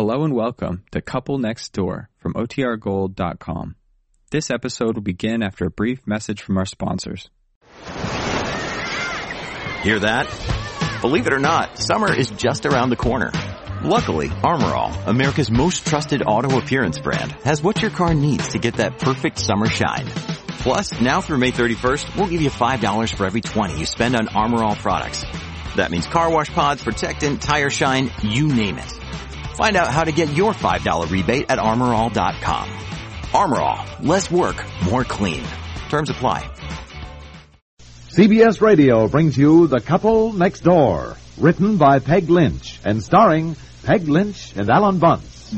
Hello and welcome to Couple Next Door from OTRGold.com. This episode will begin after a brief message from our sponsors. Hear that? Believe it or not, summer is just around the corner. Luckily, Armor All, America's most trusted auto appearance brand, has what your car needs to get that perfect summer shine. Plus, now through May 31st, we'll give you $5 for every 20 you spend on Armor All products. That means car wash pods, protectant, tire shine, you name it. Find out how to get your $5 rebate at armorall.com. Armor All, less work, more clean. Terms apply. CBS Radio brings you The Couple Next Door, written by Peg Lynch and starring Peg Lynch and Alan Bunce.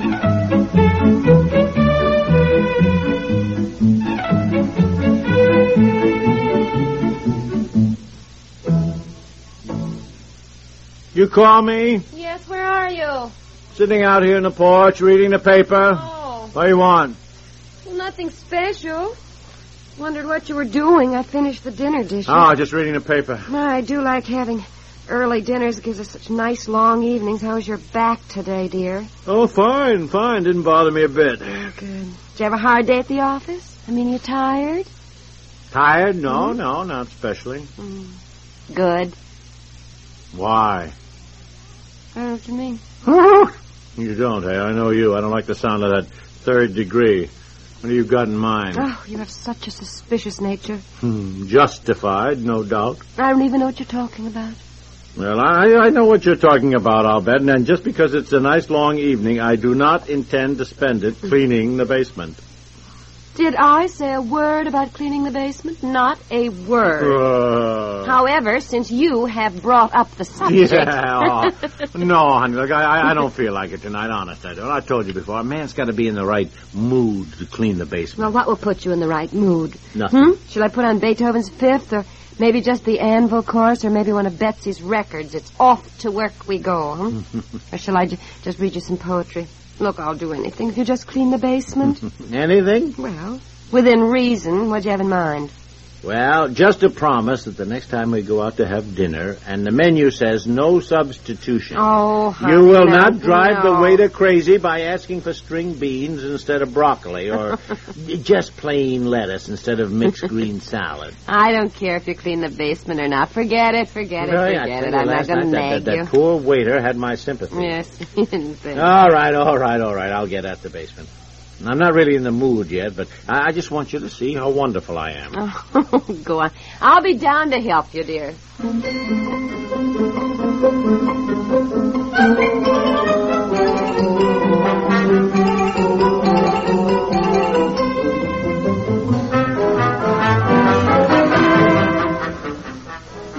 You call me? Yes, where are you? Sitting out here in the porch reading the paper. Oh, What do you want? well, nothing special. Wondered what you were doing. I finished the dinner dishes. Oh, just reading the paper. I do like having early dinners. It gives us such nice long evenings. How's your back today, dear? Oh, fine, fine. Didn't bother me a bit. Good. Did you have a hard day at the office? I mean, you tired? Tired? No, mm-hmm. no, not especially. Mm. Good. Why? I don't know what you mean. You don't, eh? I know you. I don't like the sound of that third degree. What have you got in mind? Oh, you have such a suspicious nature. Hmm, justified, no doubt. I don't even know what you're talking about. Well, I, I know what you're talking about, I'll bet. And just because it's a nice long evening, I do not intend to spend it cleaning the basement. Did I say a word about cleaning the basement? Not a word. Uh, However, since you have brought up the subject. Yeah. oh, no, honey. Look, I, I- don't feel like it tonight. Honest, I don't. I told you before. A man's got to be in the right mood to clean the basement. Well, what will put you in the right mood? Nothing. Hmm? Shall I put on Beethoven's Fifth, or maybe just the Anvil Chorus, or maybe one of Betsy's records? It's off to work we go, huh? or shall I just read you some poetry? Look, I'll do anything if you just clean the basement. Anything? well, within reason. What'd you have in mind? Well, just a promise that the next time we go out to have dinner, and the menu says no substitution. Oh, honey, You will no, not drive the waiter crazy by asking for string beans instead of broccoli, or just plain lettuce instead of mixed green salad. I don't care if you clean the basement or not. Forget it, forget it, Really, forget it. I'm not going to that- nag that, you. that poor waiter had my sympathy. Yes, you didn't say. All right, all right, all right. I'll get at the basement. I'm not really in the mood yet, but I, I just want you to see how wonderful I am. Oh, go on. I'll be down to help you, dear.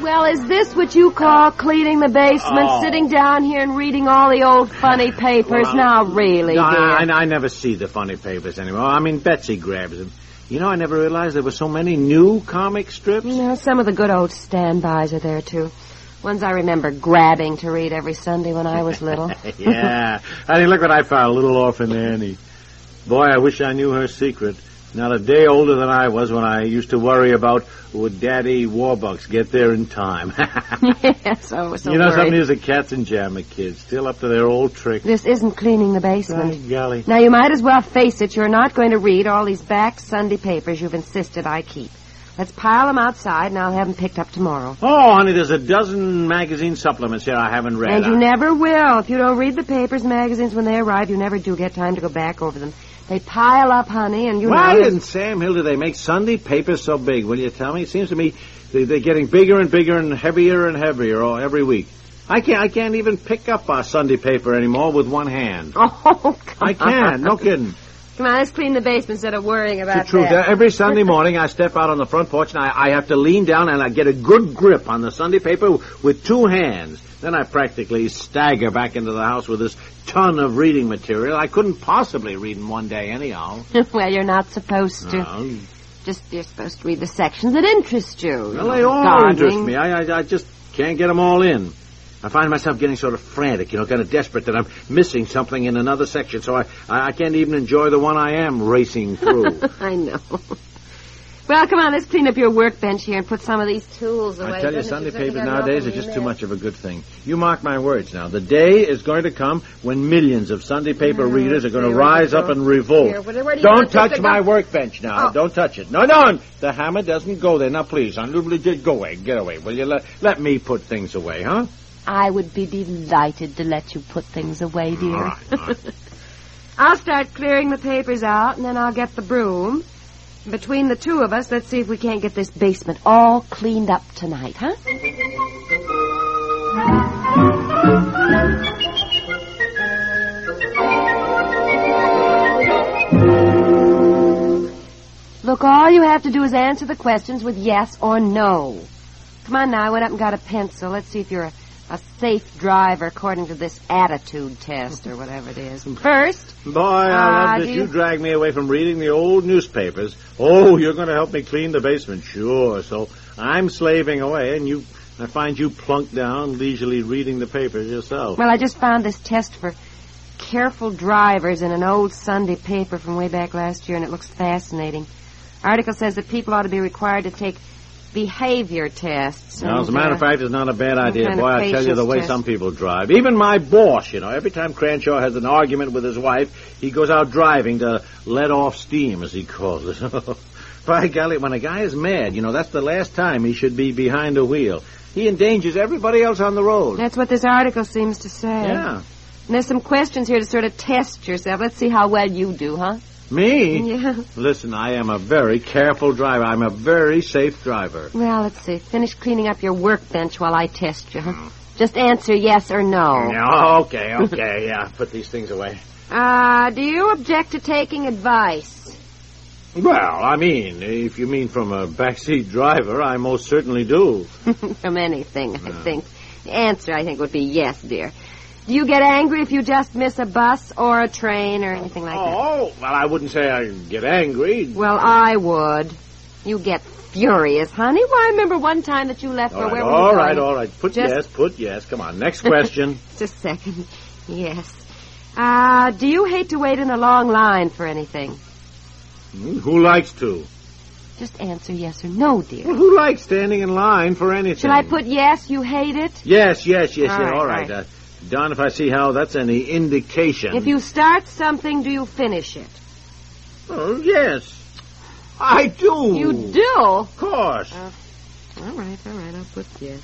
Well, is this what you call cleaning the basement? Oh. Sitting down here and reading all the old funny papers? Well, now, really, No, dear. I, I, I never see the funny papers anymore. I mean, Betsy grabs them. You know, I never realized there were so many new comic strips. You know, some of the good old standbys are there, too. Ones I remember grabbing to read every Sunday when I was little. yeah. I mean, look what I found. A little orphan Annie. Boy, I wish I knew her secret. Not a day older than I was when I used to worry about would Daddy Warbucks get there in time. yes, I was so you know worried. something? These are Katzenjammer Kids, still up to their old tricks. This isn't cleaning the basement. By golly. Now, you might as well face it. You're not going to read all these back Sunday papers you've insisted I keep. Let's pile them outside, and I'll have them picked up tomorrow. Oh, honey, there's a dozen magazine supplements here I haven't read. And you I- never will. If you don't read the papers and magazines when they arrive, you never do get time to go back over them. They pile up, honey, and you Why know... in Sam Hill do they make Sunday papers so big? Will you tell me? It seems to me they, they're getting bigger and bigger and heavier and heavier all, every week. I can't. I can't even pick up our Sunday paper anymore with one hand. Oh, I can't. No kidding. Come on, let's clean the basement instead of worrying The about truth. that. Every Sunday morning, I step out on the front porch and I, I have to lean down and I get a good grip on the Sunday paper with two hands. Then I practically stagger back into the house with this ton of reading material. I couldn't possibly read in one day, anyhow. well, you're not supposed to. No. Just you're supposed to read the sections that interest you. you Well, know, they all gardening. interest me. I, I, I just can't get them all in. I find myself getting sort of frantic, you know, kind of desperate that I'm missing something in another section, so I, I I can't even enjoy the one I am racing through. I know. Well, come on, let's clean up your workbench here and put some of these tools away. I tell you, Sunday papers nowadays are just in too much of a good thing. You mark my words now. The day is going to come when millions of Sunday paper oh, readers are going to rise up and revolt. Here, where- where do don't touch to my go? workbench now. Oh. Don't touch it. No, no. The hammer doesn't go there. Now, please, hon, just go away. Get away. Will you let, let me put things away, huh? I would be delighted to let you put things away, dear. All right, all right. I'll start clearing the papers out, and then I'll get the broom. Between the two of us, let's see if we can't get this basement all cleaned up tonight, huh? Look, all you have to do is answer the questions with yes or no. Come on now, I went up and got a pencil. Let's see if you're a, a safe driver according to this attitude test or whatever it is. First, Boy, I Ah, love that you... you- drag me away from reading the old newspapers. Oh, you're going to help me clean the basement. Sure. So I'm slaving away, and you... I find you plunked down, leisurely reading the papers yourself. well, I just found this test for careful drivers in an old Sunday paper from way back last year, and it looks fascinating. Article says that people ought to be required to take behavior tests. Now, as a matter uh, of fact, it's not a bad idea. Boy, I tell you the way test. some people drive. Even my boss, you know, every time Cranshaw has an argument with his wife, he goes out driving to let off steam, as he calls it. By golly, when a guy is mad, you know, that's the last time he should be behind a wheel. He endangers everybody else on the road. That's what this article seems to say. Yeah. And there's some questions here to sort of test yourself. Let's see how well you do, huh? Me? Yeah. Listen, I am a very careful driver. I'm a very safe driver. Well, let's see. Finish cleaning up your workbench while I test you, huh? Just answer yes or no. Yeah, okay, okay, yeah. Put these things away. Uh, do you object to taking advice? Well, I mean, if you mean from a backseat driver, I most certainly do. From anything, I think. The answer, I think, would be yes, dear. Do you get angry if you just miss a bus or a train or anything like that? Oh, well, I wouldn't say I get angry. Well, I would. You get furious, honey. Well, I remember one time that you left All for right, where were all right, all right. Put Just- yes, put yes. Come on, next question. Just a second. Yes. Uh, do you hate to wait in a long line for anything? Hmm, who likes to? Just answer yes or no, dear. Well, who likes standing in line for anything? Shall I put yes, you hate it? Yes, yes, yes, All yes. right, All right. all Uh, Don, if I see how that's any indication. If you start something, do you finish it? Oh, yes. I do. You do? Of course. All right, all right, I'll put yes.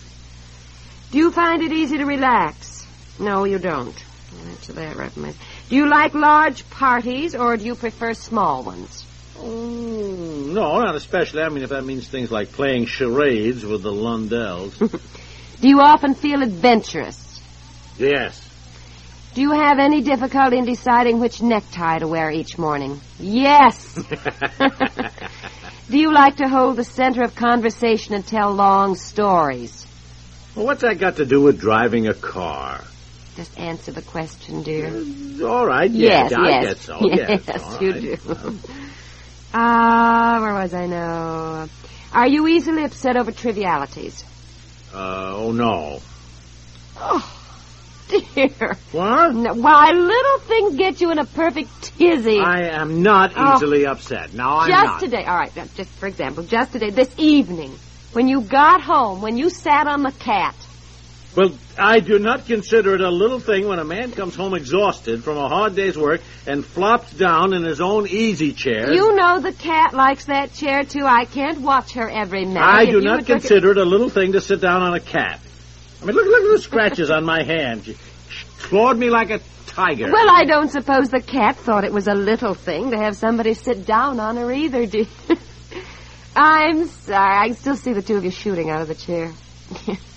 Do you find it easy to relax? No, you don't. Answer that right. Mike. Do you like large parties or do you prefer small ones? Mm, no, not especially. I mean, if that means things like playing charades with the Lundells. Do you often feel adventurous? Yes. Do you have any difficulty in deciding which necktie to wear each morning? Yes. Do you like to hold the center of conversation and tell long stories? well, what's that got to do with driving a car? Just answer the question, dear. All right. Yes, I yes. guess so. Yes, Yes, you right. do. Ah, where was I now? Are you easily upset over trivialities? Uh, oh no. Dear. What? No, why, little things get you in a perfect tizzy. I am not Oh. easily upset. No, I'm just not. today, all right, just for example, just today, this evening, when you got home, when you sat on the cat, Well, I do not consider it a little thing when a man comes home exhausted from a hard day's work and flops down in his own easy chair. you know the cat likes that chair too. I can't watch her every minute. I If do not consider it a little thing to sit down on a cat. I mean, look, look at the scratches on my hand. Clawed me like a tiger. Well, I don't suppose the cat thought it was a little thing to have somebody sit down on her either, you? I'm sorry. I still see the two of you shooting out of the chair.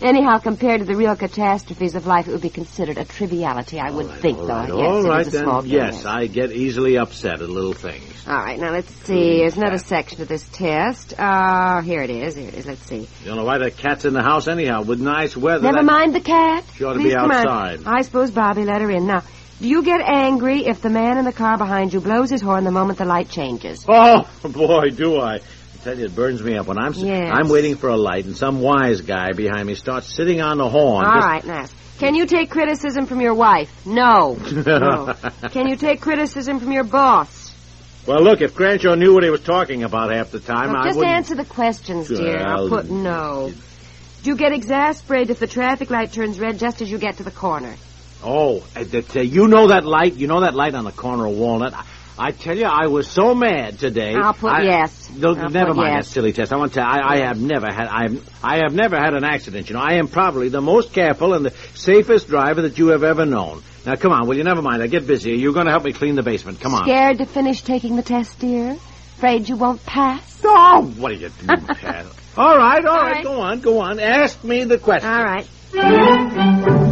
Anyhow, compared to the real catastrophes of life, it would be considered a triviality, I would right, think, all though. right, yes, all right then. yes, I get easily upset at little things. All right, now let's see. There's another section of this test. Uh, here it is. Here it is. Let's see. You don't know why the cat's in the house anyhow with nice weather. Never that- mind the cat. She ought to Please be outside. I suppose Bobby let her in. Now, do you get angry if the man in the car behind you blows his horn the moment the light changes? Oh boy, do I! I tell you, it burns me up when I'm Yes. I'm waiting for a light and some wise guy behind me starts sitting on the horn. All just- right, now. Can you take criticism from your wife? No. no. Can you take criticism from your boss? Well, look, if Cranshaw knew what he was talking about half the time, Look, I just wouldn't... answer the questions, dear. I'll Well- put no. Do you get exasperated if the traffic light turns red just as you get to the corner? Oh, uh, that, uh, you know that light? You know that light on the corner of Walnut? I, tell you, I was so mad today. I'll put I- yes. No, I'll never mind yes. that silly test. I want to. I, I have never had. I have. I have never had an accident. You know, I am probably the most careful and the safest driver that you have ever known. Now, come on. Will you never mind? I get busy. You're going to help me clean the basement. Come on. Scared to finish taking the test, dear? Afraid you won't pass? Oh, what are you doing, Pat? All right, all right, right. Go on, go on. Ask me the question. All right.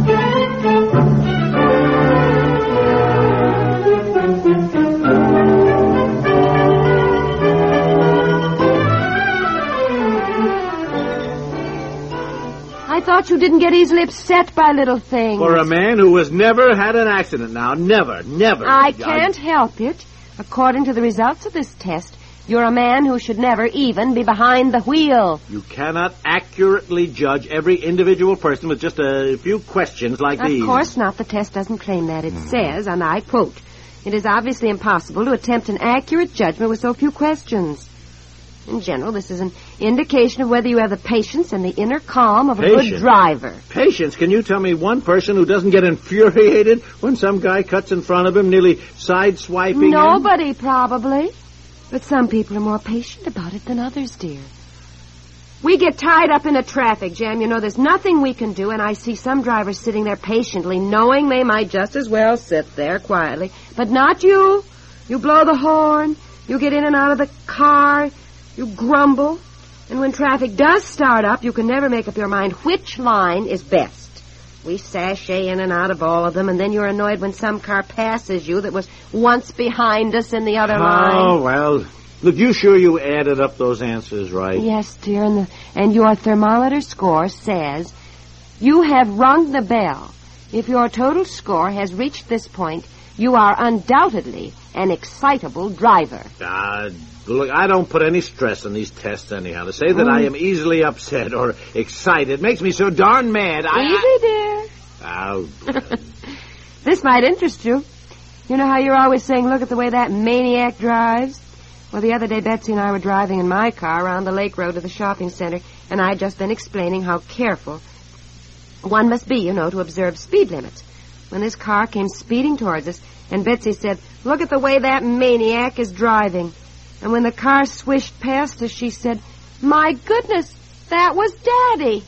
Thought you didn't get easily upset by little things. For a man who has never had an accident now, never, never. I can't help it. According to the results of this test, you're a man who should never even be behind the wheel. You cannot accurately judge every individual person with just a few questions like Of these. Of course not. The test doesn't claim that. It hmm. says, and I quote, it is obviously impossible to attempt an accurate judgment with so few questions. In general, this is an indication of whether you have the patience and the inner calm of a good driver. Patience, can you tell me one person who doesn't get infuriated when some guy cuts in front of him, nearly sideswiping him? Nobody, probably. But some people are more patient about it than others, dear. We get tied up in a traffic jam. You know, there's nothing we can do, and I see some drivers sitting there patiently, knowing they might just as well sit there quietly. But not you. You blow the horn. You get in and out of the car. You grumble. And when traffic does start up, you can never make up your mind which line is best. We sashay in and out of all of them, and then you're annoyed when some car passes you that was once behind us in the other Oh, line. Oh, well. Look, you sure you added up those answers right? Yes, dear, and, the, and your thermometer score says you have rung the bell. If your total score has reached this point, you are undoubtedly an excitable driver. Ah, look, I don't put any stress on these tests anyhow. To say that I mm. am easily upset or excited makes me so darn mad. I, Easy, dear. Oh, This might interest you. You know how you're always saying, look at the way that maniac drives? Well, the other day, Betsy and I were driving in my car around the lake road to the shopping center, and I'd just been explaining how careful one must be, you know, to observe speed limits. When this car came speeding towards us, and Betsy said, look at the way that maniac is driving. And when the car swished past us, she said, my goodness, that was Daddy.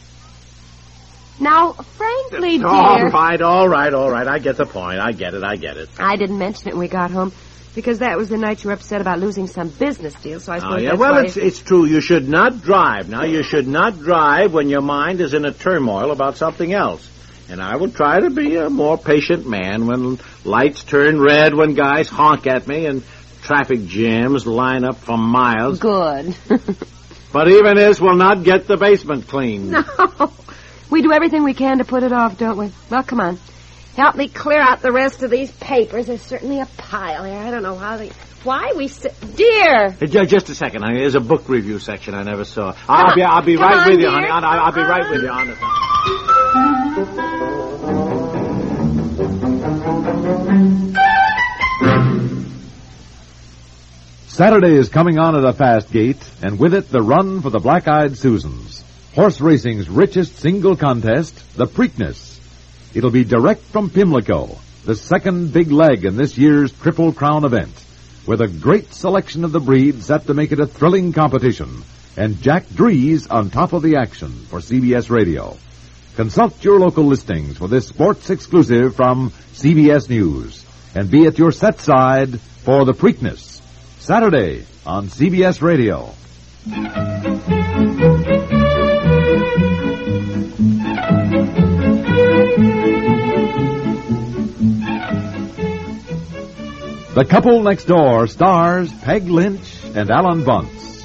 Now, frankly, dear... all right, all right, all right. I get the point. I get it. I get it. I didn't mention it when we got home because that was the night you were upset about losing some business deal. So I suppose Oh, yeah. Well, it's it's true. You should not drive. Now, you should not drive when your mind is in a turmoil about something else. And I will try to be a more patient man when lights turn red, when guys honk at me, and traffic jams line up for miles. good. But even this will not get the basement clean. no, we do everything we can to put it off, don't we? Well, come on, help me clear out the rest of these papers. There's certainly a pile here. I don't know how they. Why we sit, dear. Hey, Just a second, honey. There's a book review section I never saw. I'll be, I'll be right on, with you, honey. I'll, I'll be right with you, honest. Saturday is coming on at a fast gait, and with it the run for the black-eyed Susans. Horse racing's richest single contest, the Preakness. It'll be direct from Pimlico, the second big leg in this year's Triple Crown event, with a great selection of the breed set to make it a thrilling competition, and Jack Drees on top of the action for CBS Radio. Consult your local listings for this sports exclusive from CBS News, and be at your set side for the Preakness. Saturday on CBS Radio. The Couple Next Door stars Peg Lynch and Alan Bunce.